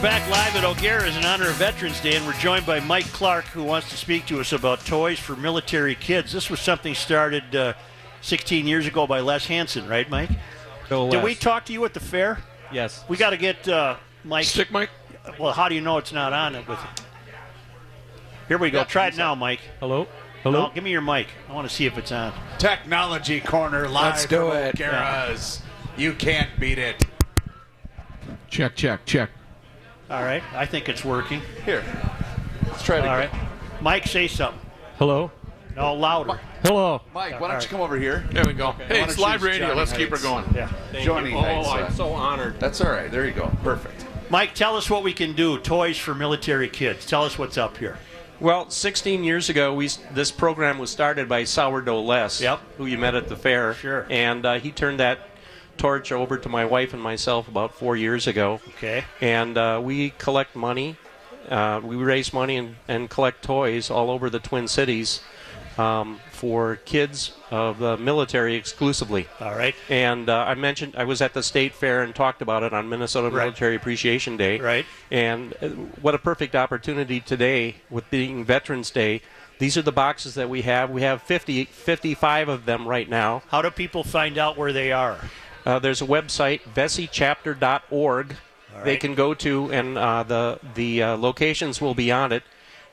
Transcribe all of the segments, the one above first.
We're back live at O'Gara's in honor of Veterans Day, and we're joined by Mike Clark, who wants to speak to us about toys for military kids. This was something started uh, 16 years ago by Les Hansen, right, Mike? Go Did we talk to you at the fair? Yes. We got to get uh, Mike. Stick Mike. Well, how do you know it's not on it with? Here we go. Try it now, Mike. Hello. No, Hello. give me your mic. I want to see if it's on. Technology Corner live Let's do from it. O'Gara's. You can't beat it. Check, check, check. All right. I think it's working. Here. Let's try it All again. right. Mike, say something. Hello. No, louder. Hello. Mike, why don't Alright. you come over here? There we go. Hey, it's live radio. Johnny Let's keep her going. Yeah. Johnny Heights. Oh, uh, I'm so honored. That's all right. There you go. Perfect. Mike, tell us what we can do. Toys for military kids. Tell us what's up here. Well, 16 years ago, we this program was started by Sourdough Les, Yep. who you met at the fair. Sure. And uh, he turned that torch over to my wife and myself about four years ago. Okay. And uh, we collect money. Uh, we raise money and, and collect toys all over the Twin Cities um, for kids of the military exclusively. All right. And uh, I mentioned I was at the state fair and talked about it on Minnesota Right. Military Appreciation Day. Right. And uh, what a perfect opportunity today with being Veterans Day. These are the boxes that we have. We have 50, 55 of them right now. How do people find out where they are? Uh, there's a website, vesseychapter.org. They can go to, and uh, the the uh, locations will be on it.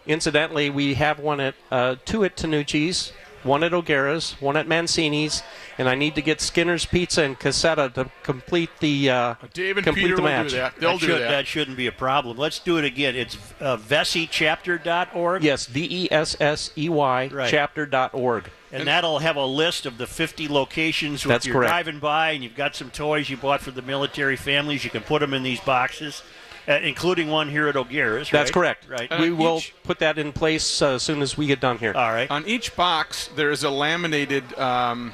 Incidentally, we have one at uh, two at Tanucci's, one at O'Gara's, one at Mancini's, and I need to get Skinner's Pizza and Cassetta to complete the uh, Dave and complete Peter the will match. do that. They'll that, do should, that. shouldn't be a problem. Let's do it again. It's uh, vesseychapter.org. Yes, V E S S E Y Right. chapter.org. And that'll have a list of the 50 locations. If That's you're correct. driving by and you've got some toys you bought for the military families, you can put them in these boxes, uh, including one here at O'Gara's. That's correct. Right. And we on will each- put that in place uh, as soon as we get done here. All right. On each box, there is a laminated um,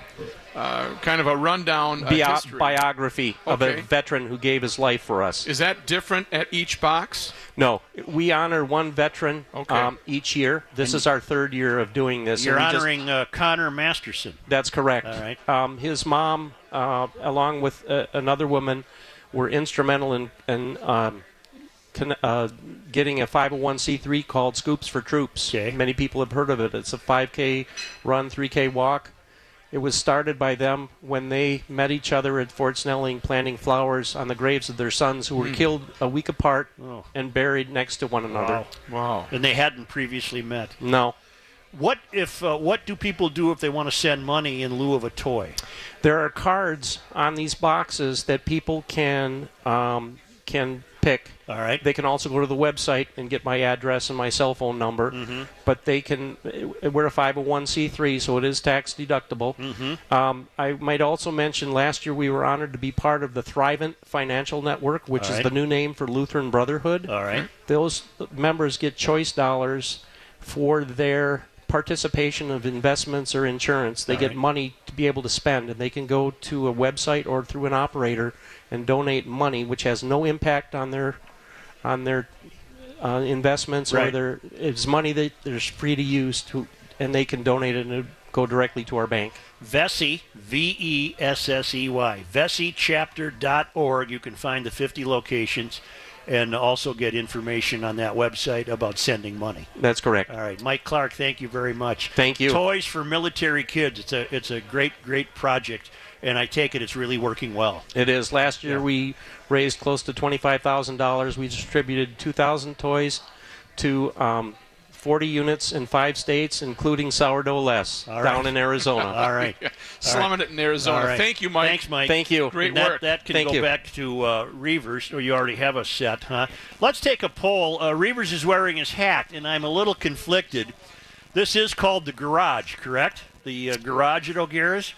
uh, kind of a rundown uh, Bio- history. biography of Okay. a veteran who gave his life for us. Is that different at each box? No, we honor one veteran Okay. um, each year. This is our third year of doing this. You're and we just- honoring uh, Connor Masterson. that's correct. All right. Um, his mom, uh, along with uh, another woman, were instrumental in, in um, con- uh, getting a 501c3 called Scoops for Troops. Okay. Many people have heard of it. It's a 5K run, 3K walk. It was started by them when they met each other at Fort Snelling planting flowers on the graves of their sons who were killed a week apart. Oh. and buried next to one another. Wow. Wow. And they hadn't previously met. No. What if? Uh, what do people do if they want to send money in lieu of a toy? There are cards on these boxes that people can um, can pick. All right. They can also go to the website and get my address and my cell phone number. Mm-hmm. But they can. We're a 501c3, so it is tax deductible. Mm-hmm. Um, I might also mention last year we were honored to be part of the Thrivent Financial Network, which All is the new name for Lutheran Brotherhood. All right. Those members get choice dollars for their participation of investments or insurance. They All get right. money to be able to spend, and they can go to a website or through an operator and donate money, which has no impact on their on their uh, investments or Right. their it's money that they're free to use to, and they can donate it and go directly to our bank. Vessey, V E S S E Y, VesseyChapter.org. You can find the 50 locations and also get information on that website about sending money. That's correct. All right, Mike Clark, thank you very much. Thank you. Toys for military kids. It's a it's a great great project, and I take it it's really working well. It is. Last year Yeah. we raised close to twenty-five thousand dollars. We distributed two thousand toys to um, forty units in five states, including sourdough Les All down in Arizona. All right. Slumming it in Arizona. Right. Thank you, Mike. Thanks, Mike. Thank you. Great And that, work. That can Thank go you. back to uh, Reavers, or you already have a set, huh? Let's take a poll. Uh, Reavers is wearing his hat, and I'm a little conflicted. This is called the Garage, correct? The uh, Garage at O'Gara's.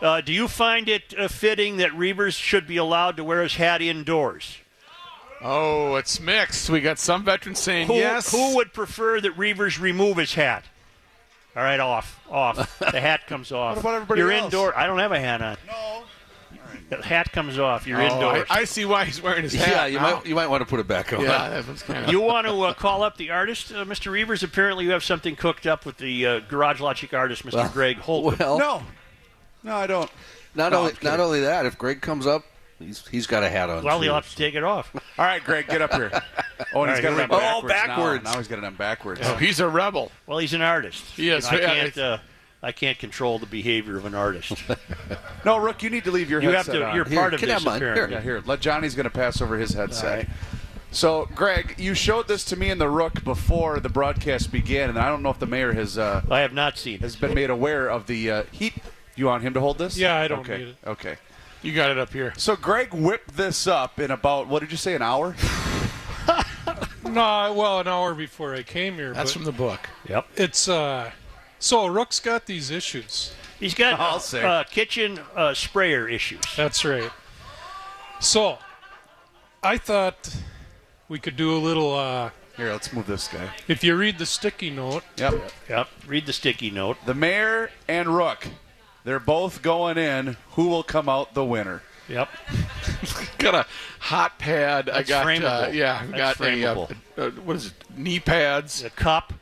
Uh, do you find it uh, fitting that Reavers should be allowed to wear his hat indoors? Oh, it's mixed. We got some veterans saying Who, yes. who would prefer that Reavers remove his hat? All right, off, off. the hat comes off. What about everybody You're else? indoor. I don't have a hat on. No. The hat comes off. You're Oh, indoors. I, I see why he's wearing his hat. Yeah, you now. might you might want to put it back on. Yeah, kind of. You want to uh, call up the artist, uh, Mr. Reavers? Apparently, you have something cooked up with the uh, Garage Logic artist, Mr. Greg Holt. Well, No, no, I don't. not No, only not only that, if Greg comes up He's he's got a hat on. Well, too, he'll have to take it off. All right, Greg, get up here. Oh, and he's right, got it on we go. Oh, backwards. backwards. Now, now he's got it on backwards. Oh, he's a rebel. Well, he's an artist. He is. You know, I Yeah, can't. Uh, I can't control the behavior of an artist. No, Rook, you need to leave your You have headset to. on. You're Here, part of can this. have mine. apparently. Yeah, here. Let Johnny's going to pass over his headset. All right. So, Greg, you showed this to me in the Rook before the broadcast began, and I don't know if the mayor has uh, I have not seen has it. been made aware of the uh, heat. You want him to hold this? Yeah, I don't okay. need it. Okay. You got it up here. So Greg whipped this up in about what did you say? An hour? No, well, an hour before I came here. That's from the book. Yep. it's uh, so Rook's got these issues. He's got I'll say. uh, kitchen uh, sprayer issues. That's right. So, I thought we could do a little. Uh, Here, let's move this guy. if you read the sticky note, Yep. Yep. Read the sticky note. The mayor and Rook, they're both going in. Who will come out the winner? Yep. Got a hot pad. I That's got uh, yeah. I've That's got a, uh, frameable. uh, what is it? Knee pads. A cup.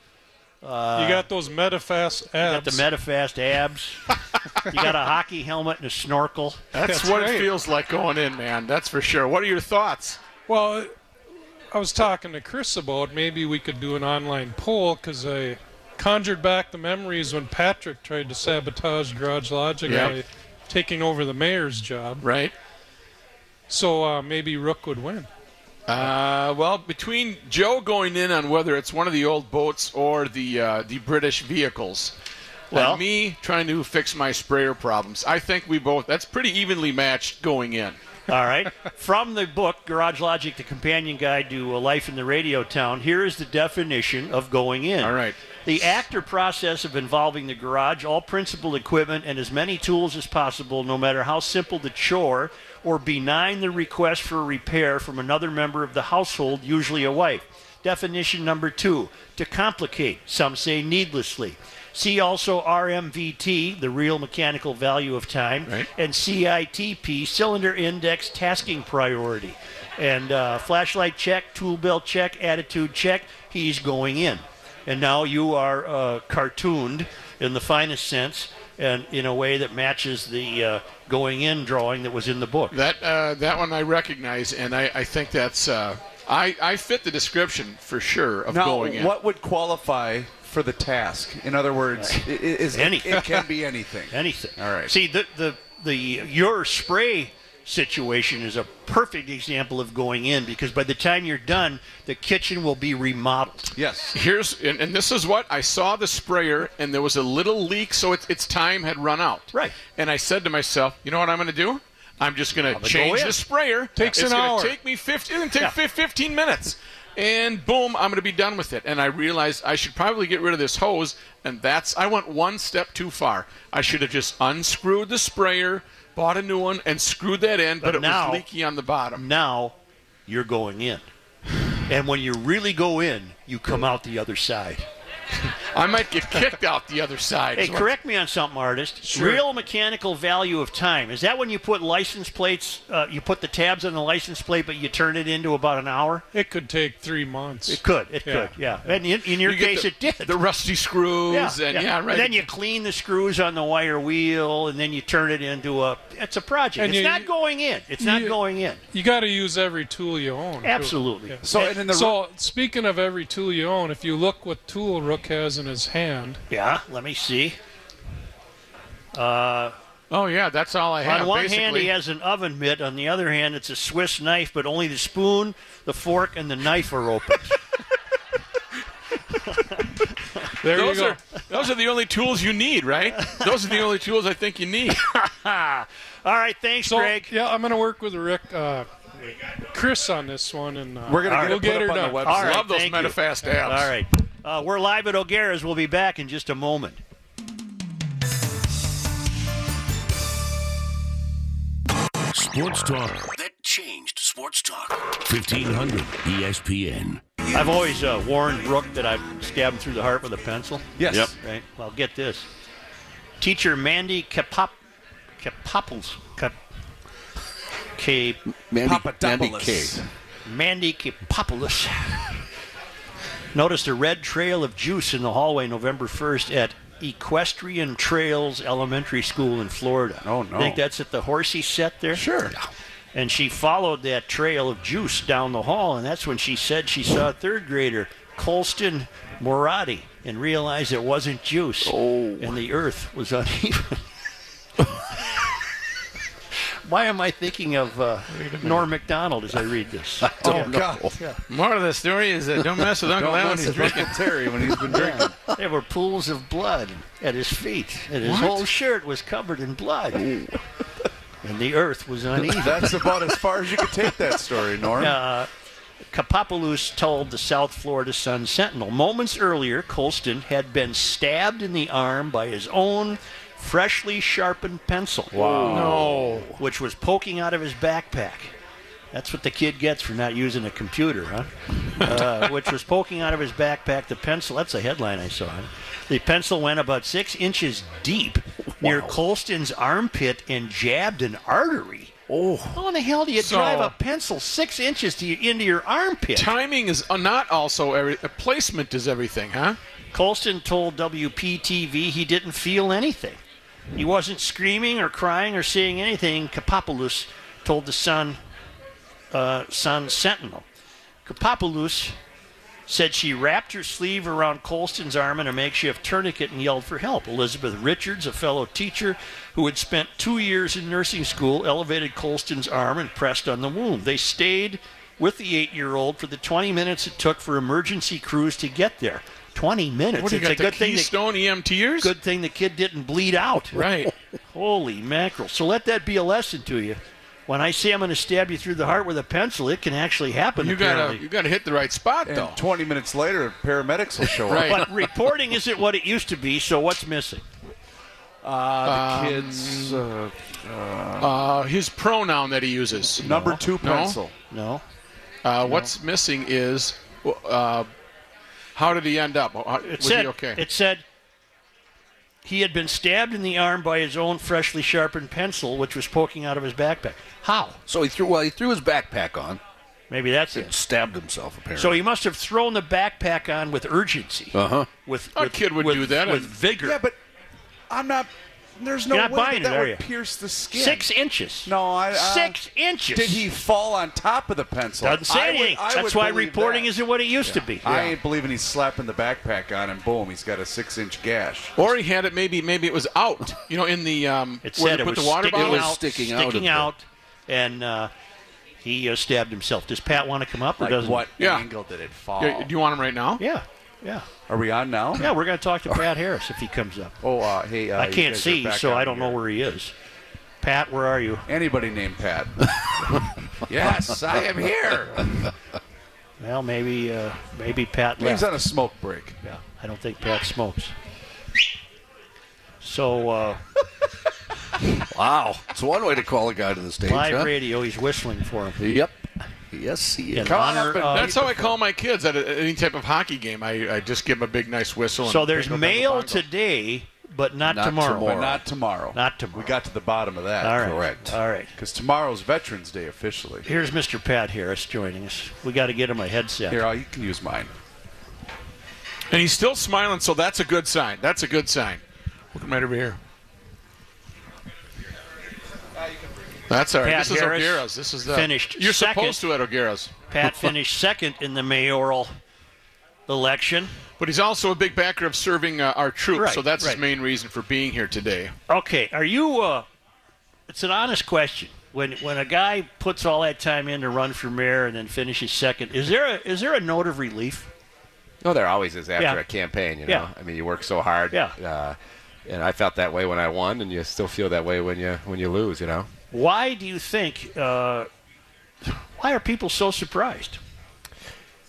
you got those Metafast abs. You got the abs. Metafast abs. you got a hockey helmet and a snorkel. That's, That's what right. it feels like going in, man. That's for sure. What are your thoughts? well, I was talking to Chris about maybe we could do an online poll because I conjured back the memories when Patrick tried to sabotage Garage Logic Yeah. by taking over the mayor's job. Right. So uh, maybe Rook would win. Uh, well, between Joe going in on whether it's one of the old boats or the uh, the British vehicles, Well- and me trying to fix my sprayer problems, I think we both. That's pretty evenly matched going in. All right. From the book, Garage Logic, the companion guide to a life in the radio town, here is the definition of going in. All right. The act or process of involving the garage, all principal equipment, and as many tools as possible, no matter how simple the chore or benign the request for repair from another member of the household, usually a wife. Definition number two to complicate, some say needlessly. See also RMVT, the real mechanical value of time, Right. and CITP, cylinder index tasking priority. And uh, flashlight check, tool belt check, attitude check, he's going in. And now you are uh, cartooned in the finest sense and in a way that matches the uh, going in drawing that was in the book. That uh, that one I recognize, and I, I think that's uh, I I fit the description for sure of Now, going in. what would qualify for the task? In other words, i- i- is Anything. it can be anything. Anything. All right. See, the, the, the your spray situation is a perfect example of going in because by the time you're done, the kitchen will be remodeled. Yes. Here's and, and this is what I saw the sprayer and there was a little leak, so it, its time had run out. Right. And I said to myself, you know what I'm going to do? I'm just going to change in. the sprayer. Takes it's an hour. Take me 15. It's going take Yeah. 15 minutes. And boom, I'm going to be done with it. And I realized I should probably get rid of this hose. And that's I went one step too far. I should have just unscrewed the sprayer, bought a new one, and screwed that in. But, But it now- was leaky on the bottom. Now you're going in. And when you really go in, you come out the other side. I might get kicked out the other side. Hey, is correct me on something, artist. Real mechanical value of time. Is that when you put license plates, uh, you put the tabs on the license plate, but you turn it into about an hour? It could take three months. It could. It Yeah. could. Yeah. And in, in your You case, the, it did. The rusty screws and yeah, right. And then you clean the screws on the wire wheel, and then you turn it into a. It's a project. And it's you- not going in. It's not you- going in. You got to use every tool you own. Absolutely. Yeah. So and in the So speaking of every tool you own, if you look what tool Rook has in his hand, Yeah. Let me see. oh yeah, that's all I have. on one basically. hand, he has an oven mitt. On the other hand, it's a Swiss knife, but only the spoon, the fork, and the knife are open. there those you go. are those are the only tools you need, right? those are the only tools I think you need. All right. Thanks, so Greg. yeah, I'm going to work with Rick, uh, Chris on this one, and uh, we're gonna All get right. it We'll put get up her on the done. website. All right, Love those thank you. Metafast apps. All right. Uh, we're live at O'Gara's. We'll be back in just a moment. Sports talk that changed sports talk. 1500 ESPN. I've always uh, warned Rook that I've stabbed him through the heart with a pencil. Yes. Yep. Right. Well, get this. Teacher Mandy Kapop, Kapopoulos, Kap, K, Mandy, Mandy K. Mandy Kapopoulos noticed a red trail of juice in the hallway November 1st at Equestrian Trails Elementary School in Florida. Oh, no. I Think that's at the horsey set there? Sure. and she followed that trail of juice down the hall, and that's when she said she saw a third grader, Colston Morati, and realized it wasn't juice, oh. and the earth was uneven. Why am I thinking of uh, Norm Macdonald as I read this? Oh, God. More of the story is that don't mess with Uncle Don't Al when he's drinking. Terry when he's been drinking. There were pools of blood at his feet, and his whole shirt was covered in blood. And the earth was uneven. That's about as far as you could take that story, Norm. uh, Kapopoulos told the South Florida Sun Sentinel moments earlier, Colston had been stabbed in the arm by his own freshly sharpened pencil. Wow. No. Which was poking out of his backpack. That's what the kid gets for not using a computer, huh? Uh, which was poking out of his backpack. The pencil, that's a headline I saw. The pencil went about six inches deep near Colston's armpit and jabbed an artery. Oh. How in the hell do you So- drive a pencil six inches to into your armpit? Timing is uh, not also every, uh, placement is everything, huh? Colston told WPTV he didn't feel anything. He wasn't screaming or crying or seeing anything. Kapopoulos told the Sun, uh, Sun Sentinel. Kapopoulos said she wrapped her sleeve around Colston's arm in a makeshift tourniquet and yelled for help. Elizabeth Richards, a fellow teacher who had spent two years in nursing school, elevated Colston's arm and pressed on the wound. They stayed with the eight-year-old for the 20 minutes it took for emergency crews to get there. 20 minutes. What do you got? a The good thing. That, Keystone EMTers? good thing the kid didn't bleed out. Right. Holy mackerel! So let that be a lesson to you. When I say I'm going to stab you through the heart with a pencil, it can actually happen. You gotta you gotta hit the right spot And though. 20 minutes later, paramedics will show Right. up. But reporting isn't what it used to be. So what's missing? Uh, the kids, uh, Uh, his pronoun that he uses. number two No. pencil. No. Uh, What's missing is uh, how did he end up? It Was said. he okay? It said he had been stabbed in the arm by his own freshly sharpened pencil, which was poking out of his backpack. How? So he threw well, he threw his backpack on Maybe that's and it. stabbed himself apparently. So he must have thrown the backpack on with urgency. uh huh. With A with- kid would with- do that with and- vigor. Yeah, but I'm not. There's no You're not way buying that, it, are would you? pierce the skin. Six inches. No, I. Uh, Six inches. Did he fall on top of the pencil? Doesn't say I would- anything. I That's why believe reporting that. isn't what it used to be. I ain't believing he's slapping the backpack on and boom, he's got a six-inch gash. or he had it maybe maybe it was out. You know, in the um, It where said it put was the water sticking bottle. was out, sticking out sticking the- out, and uh, he uh, stabbed himself. Does Pat want to come up or Like doesn't? what Yeah. angle did it fall? Yeah, do you want him right now? Yeah, yeah, Are we on now? yeah. We're going to talk to Pat Harris if he comes up. Oh, uh, hey. Uh, I can't see, so I don't know where he is. Pat, where are you? Anybody named Pat? yes, I am here. Well, maybe uh, maybe Pat He's on a smoke break. Yeah, I don't think Pat smokes. So uh, Wow. It's one way to call a guy to the stage. live huh? radio, he's whistling for him. Yep. Yes, he In is. Come on honor up and- of- That's how I call my kids at a, any type of hockey game. I, I just give them a big nice whistle. so there's jingle, jangle, mail bongo. today, but not, Not tomorrow. tomorrow. But not tomorrow. Not tomorrow. We got to the bottom of that. All right. Correct. All right. Because tomorrow's Veterans Day officially. Here's Mr. Pat Harris joining us. We got to get him a headset. Here, uh, you can use mine. And he's still smiling, so that's a good sign. That's a good sign. Welcome right over here. That's all right. Pat this Harris is O'Gara's. This is the finished You're second. supposed to at O'Gara's, Pat finished second in the mayoral election. but he's also a big backer of serving uh, our troops. Right, so that's right. his main reason for being here today. Okay, are you? Uh, it's an honest question. When when a guy puts all that time in to run for mayor and then finishes second, is there a is there a note of relief? No, there always is after Yeah. a campaign. You know, Yeah. I mean, you work so hard. Yeah. Uh, and I felt that way when I won, and you still feel that way when you when you lose. You know. Why do you think? Uh, why are people so surprised?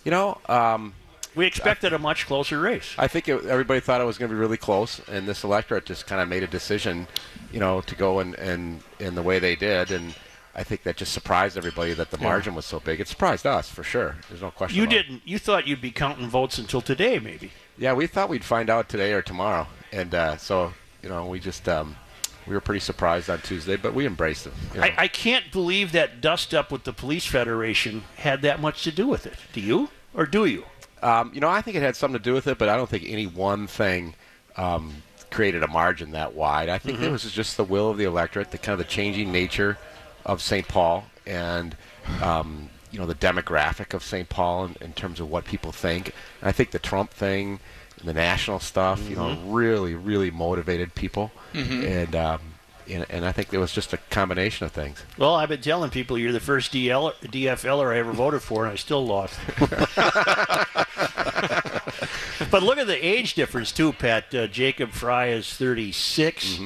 You know, um, We expected a much closer race. I think it, everybody thought it was going to be really close, and this electorate just kind of made a decision, you know, to go in, in, in the way they did, and I think that just surprised everybody that the margin was so big. It surprised us for sure. There's no question. You didn't. You thought you'd be counting votes until today, maybe. Yeah, we thought we'd find out today or tomorrow, and uh, so you know, we just um, we were pretty surprised on Tuesday, but we embraced it. you know. I, I can't believe that dust up with the police federation had that much to do with it. Do you, or do you? Um, you know, I think it had something to do with it, but I don't think any one thing um, created a margin that wide. I think Mm-hmm. it was just the will of the electorate, the kind of the changing nature of St. Paul, and um, you know the demographic of St. Paul in, in terms of what people think. And I think the Trump thing, the national stuff, you know, really, really motivated people, and, um, and and I think it was just a combination of things. Well, I've been telling people you're the first DL, DFLer I ever voted for, and I still lost. but look at the age difference too, Pat. Uh, Jacob Frey is 36,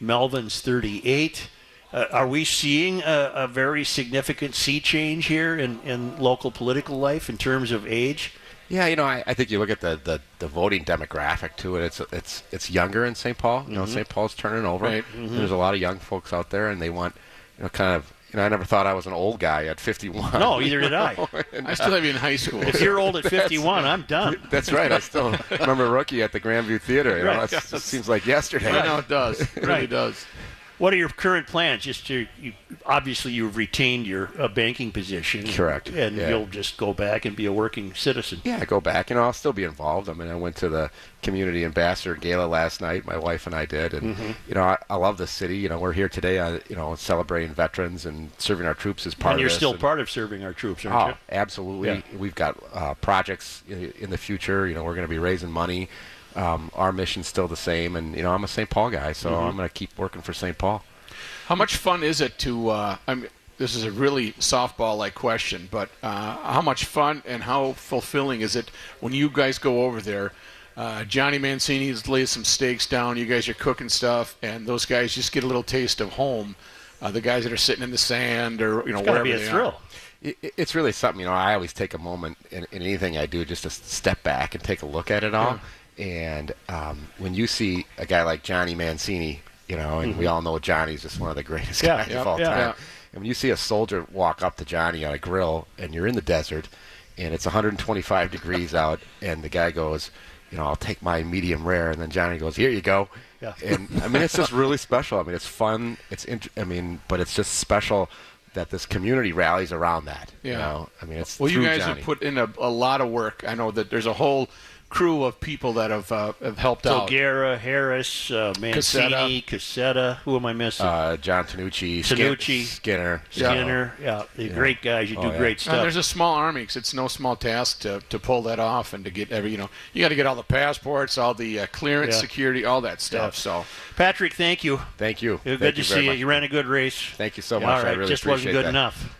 Melvin's 38. Uh, are we seeing a, a very significant sea change here in, in local political life in terms of age? Yeah, you know, I, I think you look at the, the, the voting demographic to it. It's it's it's younger in St. Paul. You know, mm-hmm. St. Paul's turning over. Right. Mm-hmm. There's a lot of young folks out there, and they want, you know, kind of. You know, I never thought I was an old guy at 51. No, either did I. I still have you in high school. If you're old at 51, I'm done. That's right. I still remember Rookie at the Grandview Theater. You know, Right. it's- it seems like yesterday. I know it does. It really Right. does. What are your current plans? Just to you, obviously you've retained your uh, banking position, Correct, and yeah. you'll just go back and be a working citizen. Yeah, I go back. Know, I'll still be involved. I mean, I went to the community ambassador gala last night. My wife and I did, and Mm-hmm. you know, I, I love the city. You know, we're here today. Uh, you know, celebrating veterans and serving our troops as part of and you're still and- part of serving our troops, aren't Oh, you? absolutely. Yeah. We've got uh, projects in, in the future. You know, we're going to be raising money. Um, our mission's still the same, and you know, I'm a St. Paul guy, so Mm-hmm. I'm going to keep working for St. Paul. How much fun is it to? Uh, I mean, this is a really softball-like question, but uh, how much fun and how fulfilling is it when you guys go over there? Uh, Johnny Mancini's lays some steaks down. You guys are cooking stuff, and those guys just get a little taste of home. Uh, the guys that are sitting in the sand, or you know, It's got to wherever be a they thrill. are. It, it- it's really something. You know, I always take a moment in, in anything I do just to step back and take a look at it all. And um, when you see a guy like Johnny Mancini, you know, and we all know Johnny's just one of the greatest Mm-hmm. Yeah, guys yeah, of all yeah. time. And when you see a soldier walk up to Johnny on a grill, and you're in the desert, and it's 125 degrees out, and the guy goes, you know, I'll take my medium rare, and then Johnny goes, here you go. Yeah. And I mean, it's just really special. I mean, it's fun. It's int- I mean, but it's just special that this community rallies around that. You Yeah. know, I mean, it's Well, you guys Johnny. have put in a, a lot of work. I know that there's a whole crew of people that have uh, have helped out. O'Gara, Harris, uh, Mancini, Cassetta. Who am I missing? uh, John Tanucci, Tanucci. Skinner, Skinner. Yeah, they're great guys. You do Oh, yeah. great And stuff. there's a small army 'cause it's no small task to, to pull that off and to get every you know you got to get all the passports, all the uh, clearance, Yeah. security, all that stuff. Yeah. So Patrick, thank you. Thank you. It Thank good to very see you. much. You ran a good race. Thank you so much. All right, I really just wasn't good that. enough.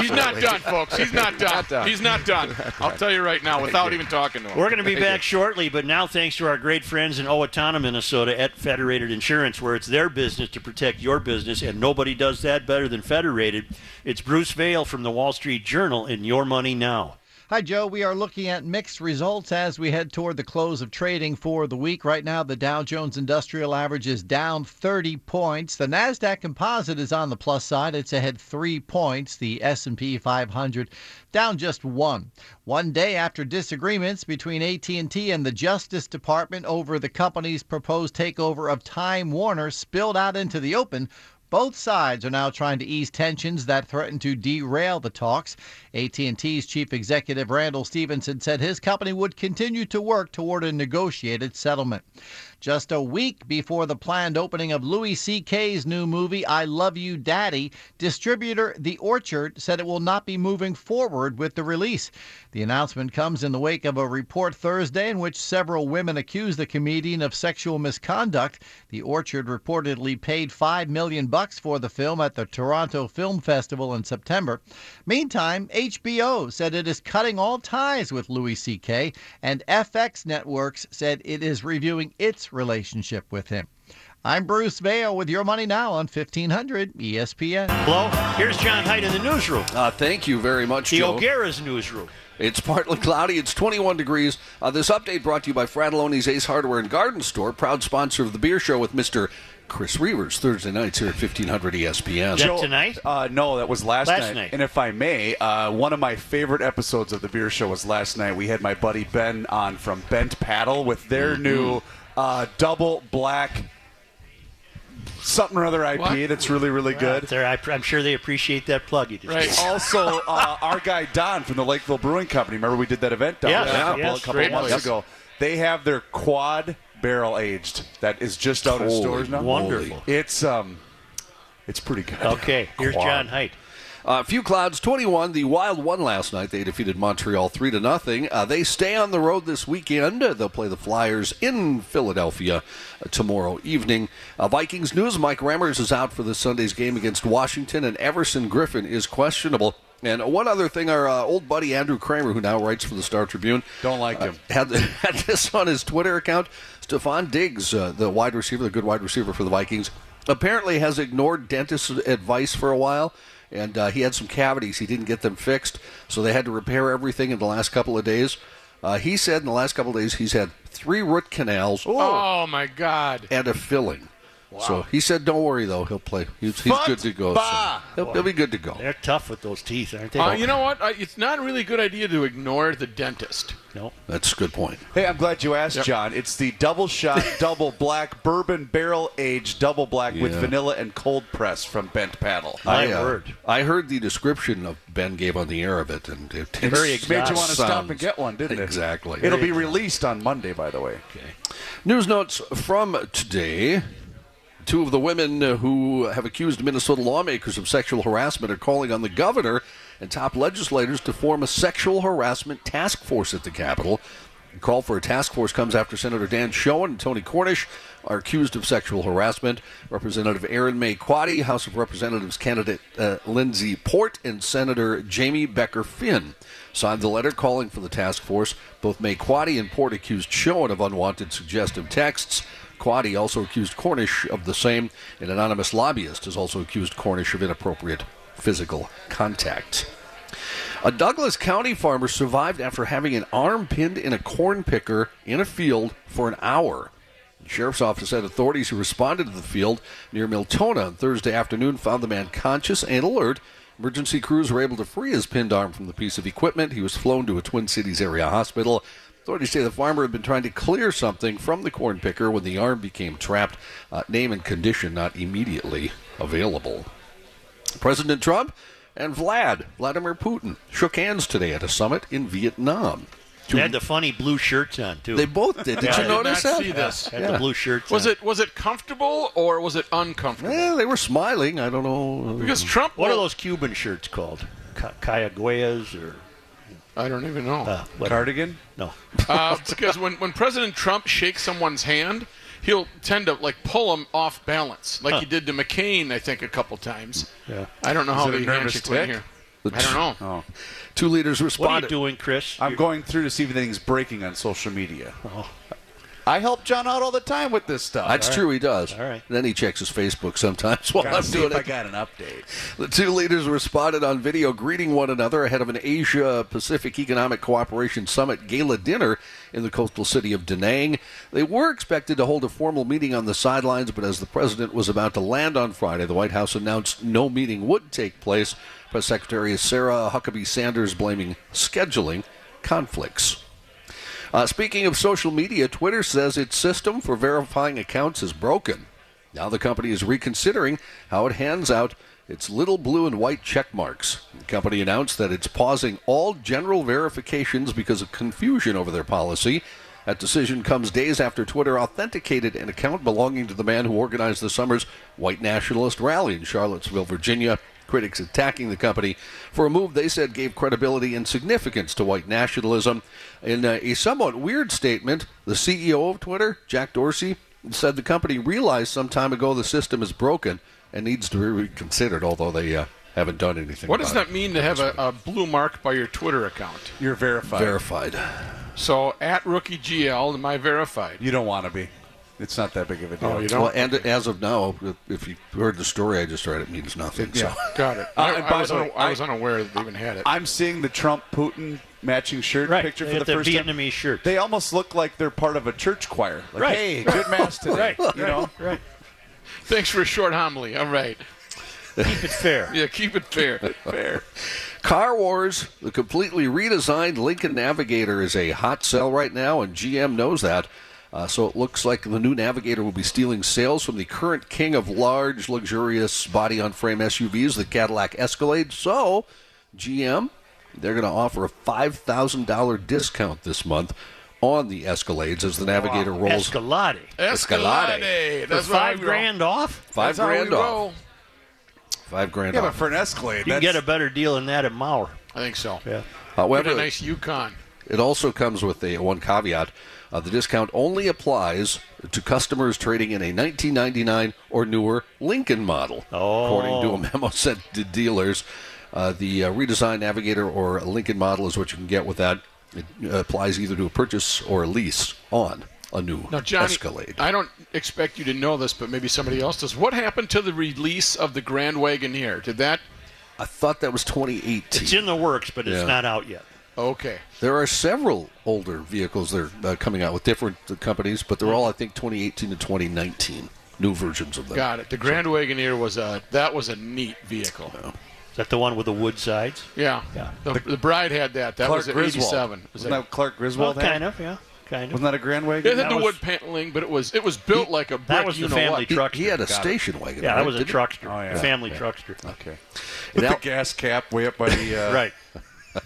He's not done, folks. He's not done. Not done. He's not done. I'll tell you right now, without even talking to him. We're going to be back shortly, but now thanks to our great friends in Owatonna, Minnesota at Federated Insurance, where it's their business to protect your business, and nobody does that better than Federated. It's Bruce Vail from the Wall Street Journal in Your Money Now. Hi, Joe. We are looking at mixed results as we head toward the close of trading for the week. Right now, the Dow Jones Industrial Average is down 30 points. The Nasdaq Composite is on the plus side; it's ahead three points. The S&P 500 down just one. One day after disagreements between AT&T and the Justice Department over the company's proposed takeover of Time Warner spilled out into the open. Both sides are now trying to ease tensions that threaten to derail the talks. AT&T's chief executive Randall Stephenson said his company would continue to work toward a negotiated settlement. Just a week before the planned opening of Louis C.K.'s new movie I Love You Daddy, distributor The Orchard said it will not be moving forward with the release. The announcement comes in the wake of a report Thursday in which several women accused the comedian of sexual misconduct. The Orchard reportedly paid 5 million bucks for the film at the Toronto Film Festival in September. Meantime, HBO said it is cutting all ties with Louis C.K. and FX Networks said it is reviewing its relationship with him. I'm Bruce Vail with Your Money Now on E 1500 ESPN. Hello, here's John Hyde in the newsroom. Uh, thank you very much, The Joe. O'Gara's newsroom. It's partly cloudy. It's 21 degrees. Uh, this update brought to you by Fratallone's Ace Hardware and Garden Store, proud sponsor of the beer show with Mr. Chris Reavers, Thursday nights here at 1500 ESPN. Is that tonight? Uh, no, that was last, Last night. And if I may, uh, one of my favorite episodes of the beer show was last night. We had my buddy Ben on from Bent Paddle with their Mm-hmm. new uh, double black something or other IP What? that's really, really good. There, I, I'm sure they appreciate that plug you just Right. made. also, uh, our guy Don from the Lakeville Brewing Company. Remember we did that event down Yes, there a couple, yes. a couple Great months place. ago. They have their quad barrel aged that is just out in Holy stores now. Wonderful. It's um, it's pretty good. Okay, here's Quad. John Hyde. Uh, a few clouds, 21. The Wild won last night. They defeated Montreal 3 to nothing. Uh, they stay on the road this weekend. Uh, they'll play the Flyers in Philadelphia uh, tomorrow evening. Uh, Vikings news Mike Remmers is out for this Sunday's game against Washington, and Everson Griffen is questionable. And one other thing, our uh, old buddy Andrew Krammer, who now writes for the Star Tribune, Don't like him. had, had this on his Twitter account. Stefon Diggs, uh, the wide receiver, the good wide receiver for the Vikings, apparently has ignored dentist advice for a while. And uh, he had some cavities. He didn't get them fixed, so they had to repair everything in the last couple of days. Uh, he said in the last couple of days he's had three root canals Oh my God! and a filling. So he said, "Don't worry though, he'll play. He's, he's good to go. So he'll, he'll be good to go." They're tough with those teeth, aren't they? Uh, you know what? Uh, it's not really a really good idea to ignore the dentist. no. That's a good point. Hey, I'm glad you asked, John. It's the double shot, double black, bourbon barrel aged double black with vanilla and cold press from Bent Paddle. My uh, word. I heard the description of Ben gave on the air of it, and it Very it Made you want to stop sounds- and get one, didn't it? Exactly. It'll be released on Monday, by the way. Okay. News notes from today. Two of the women uh, who have accused Minnesota lawmakers of sexual harassment are calling on the governor and top legislators to form a sexual harassment task force at the Capitol. The call for a task force comes after Senator Dan Schoen and Tony Cornish are accused of sexual harassment. Representative Erin Maye Quade, House of Representatives candidate uh, Lindsey Port, and Senator Jamie Becker Finn signed the letter calling for the task force. Both Maye Quade and Port accused Schoen of unwanted suggestive texts. Quade also accused Cornish of the same. An anonymous lobbyist has also accused Cornish of inappropriate physical contact. A Douglas County farmer survived after having an arm pinned in a corn picker in a field for an hour. The sheriff's office said authorities who responded to the field near Miltona on Thursday afternoon found the man conscious and alert. Emergency crews were able to free his pinned arm from the piece of equipment. He was flown to a Twin Cities area hospital. Authorities say the farmer had been trying to clear something from the corn picker when the arm became trapped. Uh, name and condition not immediately available. President Trump and Vlad, Vladimir Putin, shook hands today at a summit in Vietnam. They had the funny blue shirts on too. They both did. Did Yeah, I you did notice not that? see this. had Yeah. the blue shirts. Was on. it was it comfortable or was it uncomfortable? Yeah, they were smiling. I don't know. Because Trump. What are those Cuban shirts called? Ca- Cayaguayas or I don't even know. uh, Cardigan? No. Uh, because when, when President Trump shakes someone's hand, he'll tend to like pull him off balance, like he did to McCain, I think, a couple times. Yeah. I don't know Is how it a the nervous handshake went tick? here. I don't know. Oh. Two leaders responded. What are you doing, Chris? I'm You're- going through to see if anything's breaking on social media. Oh. I help John out all the time with this stuff. That's true, he does. All right. Then he checks his Facebook sometimes while Gotta I'm see doing if I got an update. The two leaders responded on video greeting one another ahead of an Asia Pacific Economic Cooperation Summit gala dinner in the coastal city of Da Nang. They were expected to hold a formal meeting on the sidelines, but as the president was about to land on Friday, the White House announced no meeting would take place. Press Secretary Sarah Huckabee Sanders blaming scheduling conflicts. Uh, speaking of social media, Twitter says its system for verifying accounts is broken. Now the company is reconsidering how it hands out its little blue and white check marks. The company announced that it's pausing all general verifications because of confusion over their policy. That decision comes days after Twitter authenticated an account belonging to the man who organized the summer's white nationalist rally in Charlottesville, Virginia. Critics attacking the company for a move they said gave credibility and significance to white nationalism. In uh, a somewhat weird statement, the CEO of Twitter, Jack Dorsey, said the company realized some time ago the system is broken and needs to be reconsidered, although they uh, haven't done anything. What does about that mean to have a, a blue mark by your Twitter account? You're verified. verified? So at rookie GL, am I verified? You don't want to be. It's not that big of a deal. Oh, you don't? Well, and as of now, if you heard the story I just read, it means nothing. Yeah. So. Got it. Uh, I, and I was way, una- I I- was unaware that they even had it. I'm seeing the Trump Putin matching shirt Right. picture They for the the first time. Vietnamese shirt. They almost look like they're part of a church choir. Like, Right. hey, good mass today. Right. You know? Right. Thanks for a short homily. All right. Keep it fair. Yeah, keep it fair. Fair. Car Wars, the completely redesigned Lincoln Navigator, is a hot sell right now, and GM knows that. Uh, so it looks like the new Navigator will be stealing sales from the current king of large, luxurious body on frame SUVs, the Cadillac Escalade. So, GM, they're going to offer a $5,000 discount this month on the Escalades as the Navigator rolls. Escalade. Escalade. Escalade. That's five we grand off. Five That's how we grand off. roll. Five grand Yeah, but off. for an Escalade, You can get a better deal than that at Mauer. I think so. Yeah. However, Get a nice Yukon. It also comes with a one caveat. Uh, the discount only applies to customers trading in a 1999 or newer Lincoln model, according to a memo sent to dealers. Uh, the uh, redesigned Navigator or Lincoln model is what you can get with that. It uh, applies either to a purchase or a lease on a new Now, Johnny, Escalade. I don't expect you to know this, but maybe somebody else does. What happened to the release of the Grand Wagoneer? Did that? I thought that was 2018. It's in the works, but it's Yeah. not out yet. Okay. There are several older vehicles that are uh, coming out with different uh, companies, but they're all, I think, 2018 to 2019 new versions of them. Got it. The Grand Wagoneer was a that was a neat vehicle. Is that the one with the wood sides? Yeah. Yeah. The, the bride had that. That Clark was at Griswold. 87. Was Wasn't that Clark Well, Griswold? had? kind of, yeah. Kind of. Wasn't that a Grand Wagon? It had That the was- wood paneling, but it was it was built like a brick. That was you the know family what. He, truckster. he had a Got it. station wagon. Yeah, right? that was a Didn't truckster. Oh, yeah. A family truckster. Okay. In With Al- the gas cap way up by the. Uh, Right.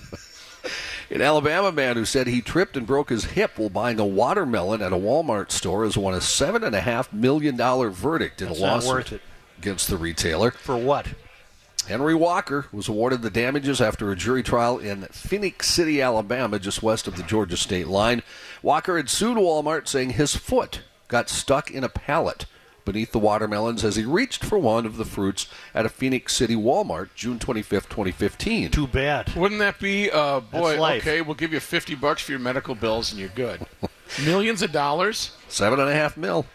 An Alabama man who said he tripped and broke his hip while buying a watermelon at a Walmart store has won a seven and a half million dollar verdict in That's a lawsuit against the retailer. For what? Henry Walker was awarded the damages after a jury trial in Phenix City, Alabama, just west of the Georgia state line. Walker had sued Walmart saying his foot got stuck in a pallet beneath the watermelons as he reached for one of the fruits at a Phenix City Walmart June 25th, 2015. Too bad. Wouldn't that be, uh, boy, okay, we'll give you 50 bucks for your medical bills and you're good. Millions of dollars? Seven and a half mil.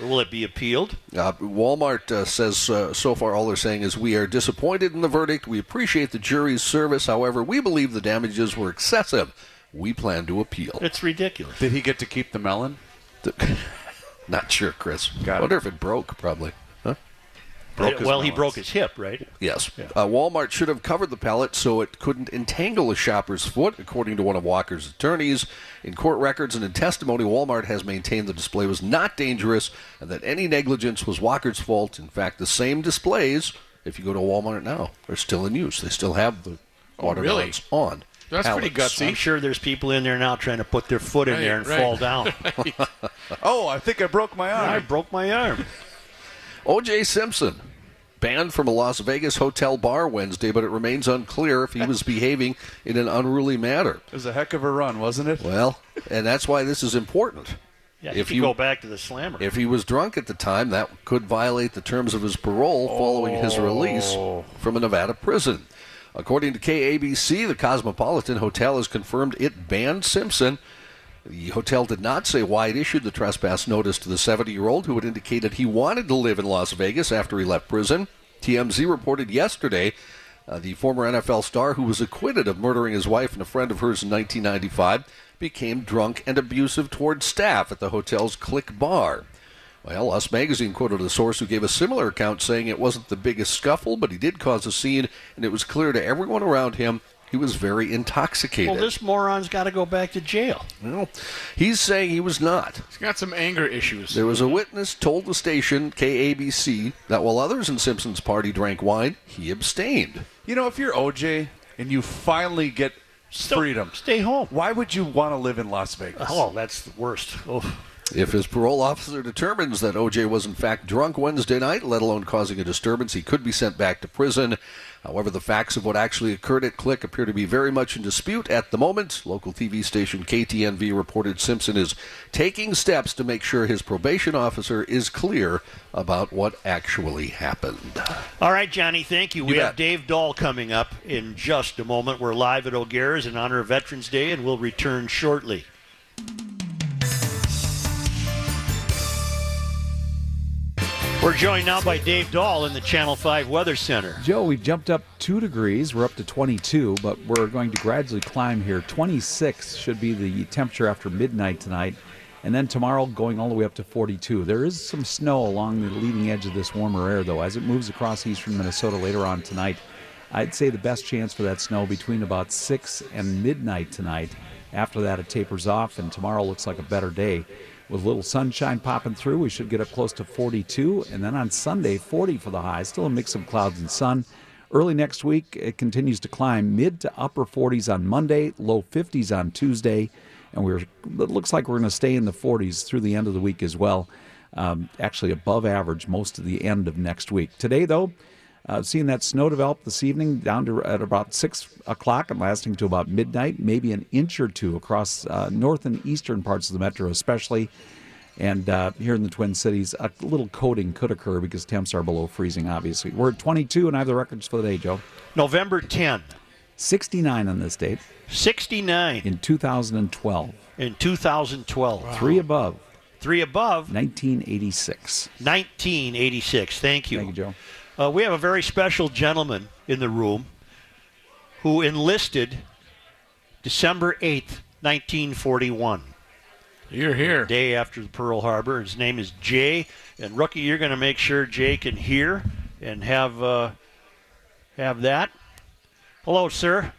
Will it be appealed? Uh, Walmart uh, says uh, so far all they're saying is we are disappointed in the verdict. We appreciate the jury's service. However, we believe the damages were excessive. We plan to appeal. It's ridiculous. Did he get to keep the melon? Not sure, Chris. Got it. Wonder if it broke. Probably. Huh? Broke his well, he broke his hip, right? Yes. Uh, Walmart should have covered the pallet so it couldn't entangle a shopper's foot, according to one of Walker's attorneys. In court records and in testimony, Walmart has maintained the display was not dangerous and that any negligence was Walker's fault. In fact, the same displays, if you go to Walmart now, are still in use. They still have the Oh, really? watermelons on. That's pretty gutsy. I'm sure there's people in there now trying to put their foot in Right, there and right. fall down. Oh, I think I broke my arm. I broke my arm. O.J. Simpson banned from a Las Vegas hotel bar Wednesday, but it remains unclear if he was behaving in an unruly manner. It was a heck of a run, wasn't it? Well, and that's why this is important. Yeah, If if you you- go back to the slammer. If he was drunk at the time, that could violate the terms of his parole following his release oh. from a Nevada prison. According to KABC, the Cosmopolitan Hotel has confirmed it banned Simpson. The hotel did not say why it issued the trespass notice to the 70 year old who had indicated he wanted to live in Las Vegas after he left prison. TMZ reported yesterday uh, the former NFL star who was acquitted of murdering his wife and a friend of hers in 1995 became drunk and abusive toward staff at the hotel's Clique Bar. Well, Us Magazine quoted a source who gave a similar account saying it wasn't the biggest scuffle, but he did cause a scene, and it was clear to everyone around him he was very intoxicated. well, this moron's got to go back to jail. Well, he's saying he was not. He's got some anger issues. There was a witness told the station, KABC, that while others in Simpson's party drank wine, he abstained. You know, if you're OJ and you finally get Still, freedom, Stay home. why would you want to live in Las Vegas? Oh, that's the worst. Oh. If his parole officer determines that OJ was in fact drunk Wednesday night, let alone causing a disturbance, he could be sent back to prison. However, the facts of what actually occurred at Clique appear to be very much in dispute at the moment. Local TV station KTNV reported Simpson is taking steps to make sure his probation officer is clear about what actually happened. All right, Johnny, thank you. we bet. have Dave Dahl coming up in just a moment. We're live at O'Gara's in honor of Veterans Day, and we'll return shortly. We're joined now by Dave Dahl in the Channel 5 Weather Center. Joe, we've jumped up two degrees. We're up to 22, but we're going to gradually climb here. 26 should be the temperature after midnight tonight. And then tomorrow going all the way up to 42. There is some snow along the leading edge of this warmer air, though. As it moves across eastern Minnesota later on tonight, I'd say the best chance for that snow between about 6 and midnight tonight. After that, it tapers off, and tomorrow looks like a better day. With a little sunshine popping through, we should get up close to 42. And then on Sunday, 40 for the high. Still a mix of clouds and sun. Early next week, it continues to climb mid to upper 40s on Monday, low 50s on Tuesday. And we're, it looks like we're going to stay in the 40s through the end of the week as well. Um, actually, above average most of the end of next week. Today, though, Uh, seeing that snow develop this evening down to at about six o'clock and lasting to about midnight, maybe an inch or two across uh, north and eastern parts of the metro, especially. And uh, here in the Twin Cities, a little coating could occur because temps are below freezing, obviously. We're at 22, and I have the records for the day, Joe. November 10, 69 on this date 69 in 2012. in 2012. Three above, Three above, 1986. 1986. Thank you. Thank you, Joe. Uh, we have a very special gentleman in the room who enlisted December 8th, 1941. You're here. day after the Pearl Harbor. His name is Jay, and rookie, you're going to make sure Jay can hear and have uh, have that. Hello, sir.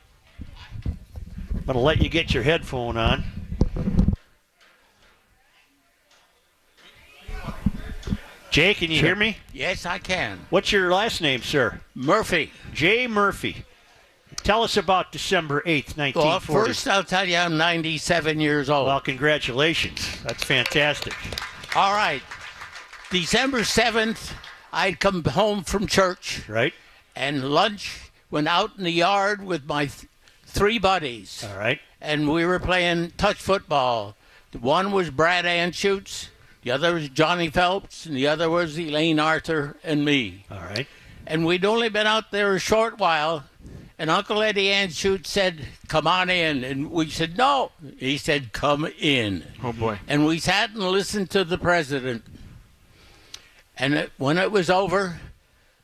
I'm going to let you get your headphone on. Jay, can you hear me? Yes, I can. What's your last name, sir? Murphy. Jay Murphy. Tell us about December 8th, Well, 1940. first I'll tell you I'm 97 years old. well, congratulations. That's fantastic. All right. December 7th, I'd come home from church Right? and lunch, went out in the yard with my th- three buddies, All right. and we were playing touch football. One was Brad Anschutz, the other was Johnny Phelps, and the other was Elaine Arthur and me. All right. And we'd only been out there a short while, and Uncle Eddie Anschutz said, Come on in. And we said, No. He said, Come in. Oh boy. And we sat and listened to the president. And it, when it was over,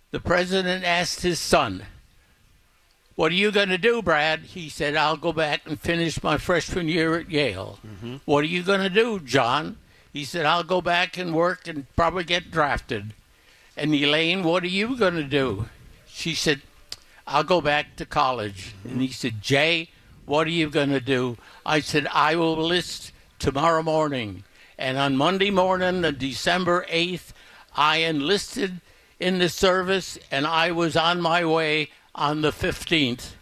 the president asked his son, What are you going to do, Brad? He said, I'll go back and finish my freshman year at Yale. Mm-hmm. What are you going to do, John? He said, I'll go back and work and probably get drafted. And Elaine, what are you going to do? She said, I'll go back to college. And he said, Jay, what are you going to do? I said, I will enlist tomorrow morning. And on Monday morning, the December 8th, I enlisted in the service and I was on my way on the 15th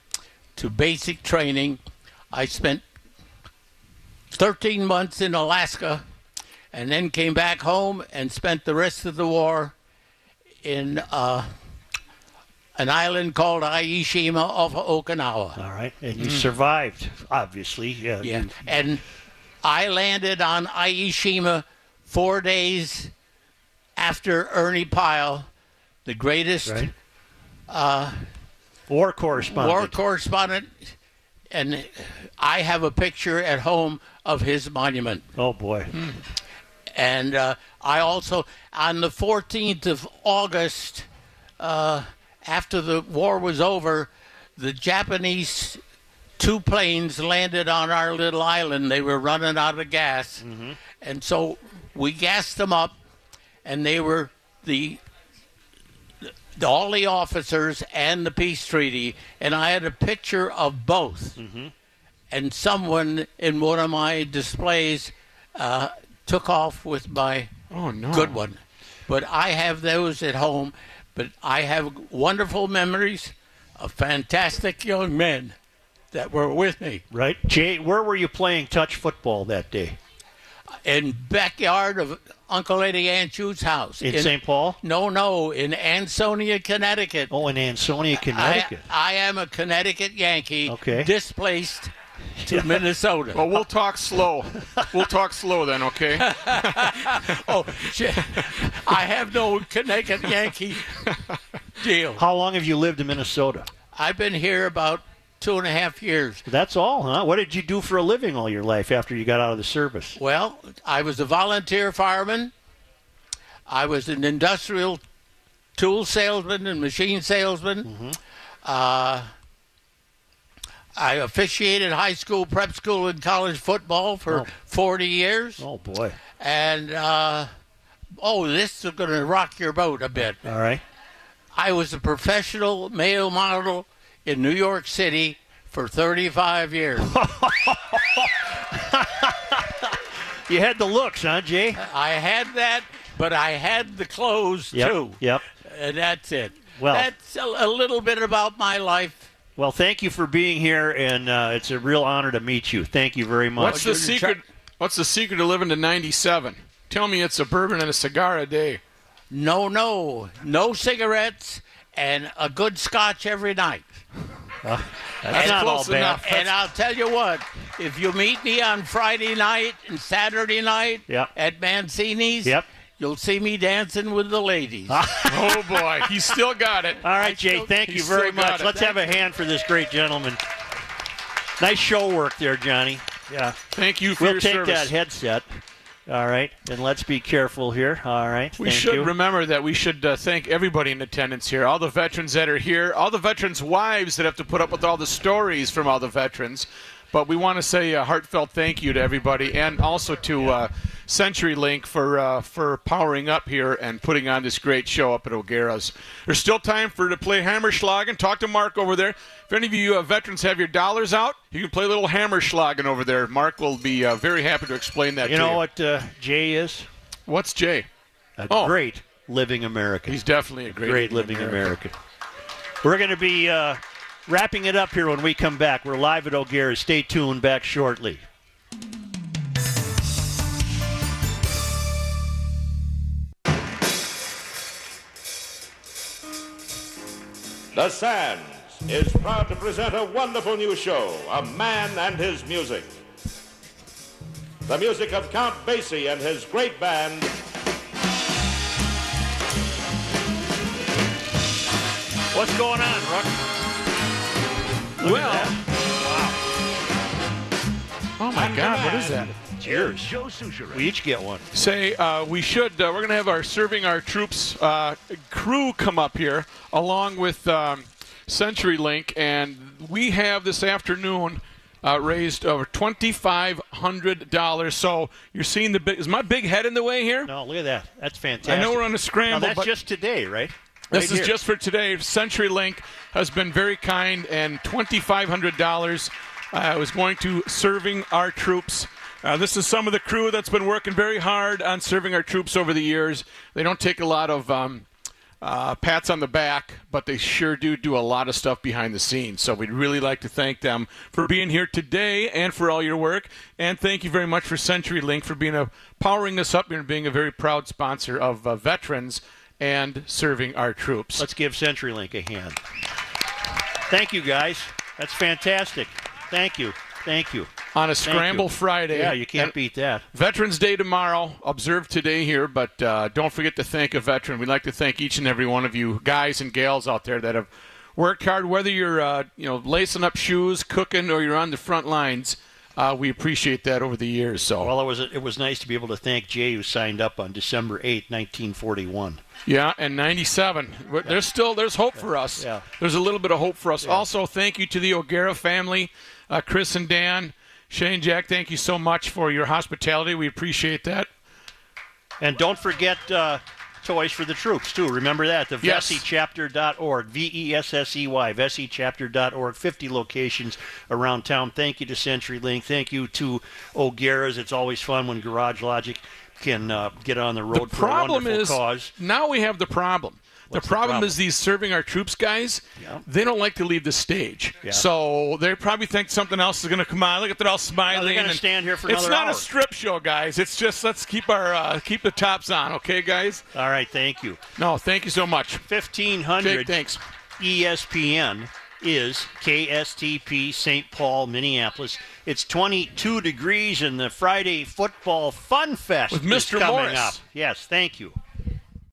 to basic training. I spent 13 months in Alaska and then came back home and spent the rest of the war in uh, an island called Ie Shima off of Okinawa. All right. And you survived, obviously. Yeah. Yeah, and I landed on Ie Shima four days after Ernie Pyle, the greatest Right. uh, War correspondent. war correspondent, and I have a picture at home of his monument. oh, boy. And uh, I also, on the 14th of August, uh, after the war was over, the Japanese two planes landed on our little island. They were running out of gas. And so we gassed them up, and they were the the- all the officers and the peace treaty, and I had a picture of both. And someone in one of my displays uh, took off with my Oh no. good one. But I have those at home. But I have wonderful memories of fantastic young men that were with me Right. Jay, where were you playing touch football that day? in backyard of Uncle Eddie Anschutz's house In St. Paul? No, no, in Ansonia, Connecticut. Oh, in Ansonia, I, Connecticut. I am a Connecticut Yankee, Okay. displaced to Minnesota. Well, we'll talk slow. We'll talk slow then, okay? Oh, shit. I have no Connecticut Yankee deal. How long have you lived in Minnesota? I've been here about two and a half years. That's all, huh? What did you do for a living all your life after you got out of the service? Well, I was a volunteer fireman. I was an industrial tool salesman and machine salesman. Uh, I officiated high school, prep school, and college football for Oh. 40 years. Oh, boy. And, uh, oh, this is going to rock your boat a bit. All right. I was a professional male model in New York City for 35 years. You had the looks, huh, Jay? I had that, but I had the clothes Yep. too. Yep. And that's it. Well- that's a, a little bit about my life. Well, thank you for being here, and uh, it's a real honor to meet you. Thank you very much. What's the secret? What's the secret to living to 97? Tell me it's a bourbon and a cigar a day. No, no, no cigarettes and a good scotch every night. That's and, not all close bad. enough. and I'll tell you what, if you meet me on Friday night and Saturday night Yep. at Mancini's, Yep. You'll see me dancing with the ladies. oh boy, he's still got it. All right, Jay, thank you very much. Let's have a hand for this great gentleman. Nice show work there, Johnny. Yeah. Thank you for We'll your take that headset. All right, and let's be careful here. All right, We thank should you. remember that we should uh, thank everybody in attendance here, all the veterans that are here, all the veterans' wives that have to put up with all the stories from all the veterans. But we want to say a heartfelt thank you to everybody, and also to uh, CenturyLink for uh, for powering up here and putting on this great show up at O'Gara's. There's still time for to play Hammerschlagen. Talk to Mark over there. If any of you uh, veterans have your dollars out, you can play a little Hammerschlagen over there. Mark will be uh, very happy to explain that to you know you. what uh, Jay is? What's Jay? A Oh. great living American. He's definitely a great, great living American. We're going to be uh, wrapping it up here when we come back. We're live at O'Gara. Stay tuned. Back shortly. The Sands is proud to present a wonderful new show, A Man and His Music. The music of Count Basie and his great band. What's going on, Ruck? Look Well, at that. Oh my God, what is that? Cheers. We each get one. Say uh, we should. Uh, we're going to have our serving our troops uh, crew come up here along with um, CenturyLink, and we have this afternoon uh, raised over twenty five hundred dollars. So you're seeing the big. Is my big head in the way here? No, look at that. That's fantastic. I know we're on a scramble, Now, that's but just today, right? This Right is here. just for today. CenturyLink has been very kind, and $2,500 uh, was going to serving our troops. Uh, this is some of the crew that's been working very hard on serving our troops over the years. They don't take a lot of um, uh, pats on the back, but they sure do do a lot of stuff behind the scenes. So we'd really like to thank them for being here today and for all your work. And thank you very much for CenturyLink for being a powering this up and being a very proud sponsor of uh, veterans and serving our troops. Let's give CenturyLink a hand. Thank you, guys. That's fantastic. Thank you. Thank you. On a Scramble. Friday. Yeah, you can't And beat that. Veterans Day tomorrow. Observed today here, but uh, don't forget to thank a veteran. We'd like to thank each and every one of you guys and gals out there that have worked hard. Whether you're uh, you know lacing up shoes, cooking, or you're on the front lines, uh, we appreciate that over the years. So Well, it was it was nice to be able to thank Jay, who signed up on December eighth, 1941. Yeah, and 97. But There's still there's hope for us. Yeah. There's a little bit of hope for us. Also, thank you to the O'Gara family, uh, Chris and Dan, Shane, Jack. Thank you so much for your hospitality. We appreciate that. And don't forget uh, Toys for the Troops, too. Remember that. The Yes. VesseyChapter.org, V E S S E Y, VesseyChapter.org, 50 locations around town. Thank you to CenturyLink. Thank you to O'Gara's. It's always fun when Garage Logic can uh, get on the road the for a problem wonderful is cause. now we have the problem. What's the the problem, problem? is these serving our troops guys. Yeah. They don't like to leave the stage, Yeah. so they probably think something else is going to come on. Look at they're all smiling. they're gonna stand here for It's not hour. a strip show, guys. It's just let's keep our uh, keep the tops on, okay, guys? All right, thank you. No, thank you so much. 1500 Jake, thanks. ESPN is KSTP St. Paul, Minneapolis. It's 22 degrees, and the Friday Football Fun Fest With is Mr. coming Morris. up. Yes, thank you.